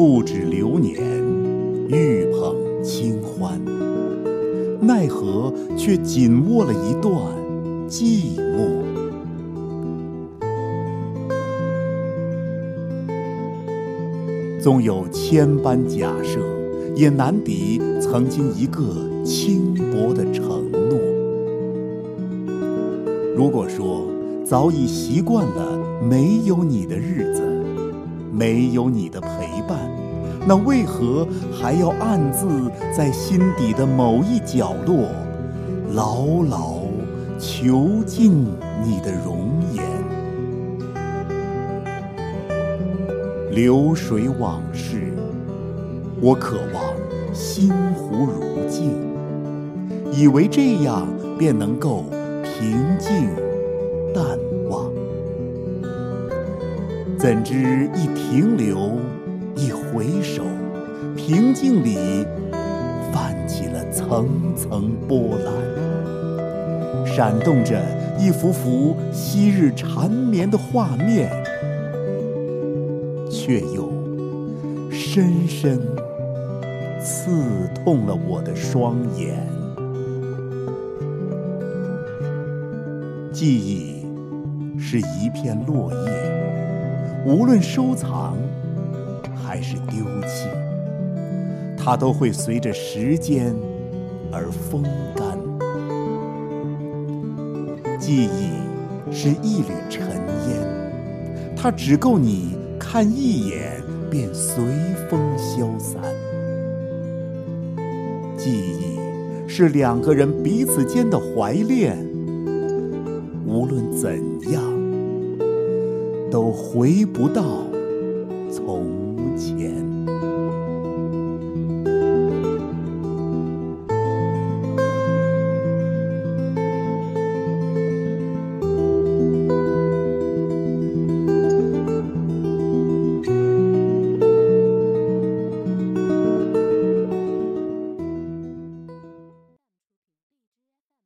不止流年，欲捧清欢，奈何却紧握了一段寂寞。纵有千般假设，也难敌曾经一个轻薄的承诺。如果说早已习惯了没有你的日子，没有你的陪伴，那为何还要暗自在心底的某一角落，牢牢囚禁你的容颜？流水往事，我渴望心湖如镜，以为这样便能够平静淡忘。怎知一停留，一回首，平静里泛起了层层波澜，闪动着一幅幅昔日缠绵的画面。却又深深刺痛了我的双眼。记忆是一片落叶，无论收藏还是丢弃，它都会随着时间而风干。记忆是一缕尘烟，它只够你。看一眼便随风消散。记忆是两个人彼此间的怀恋，无论怎样，都回不到从前。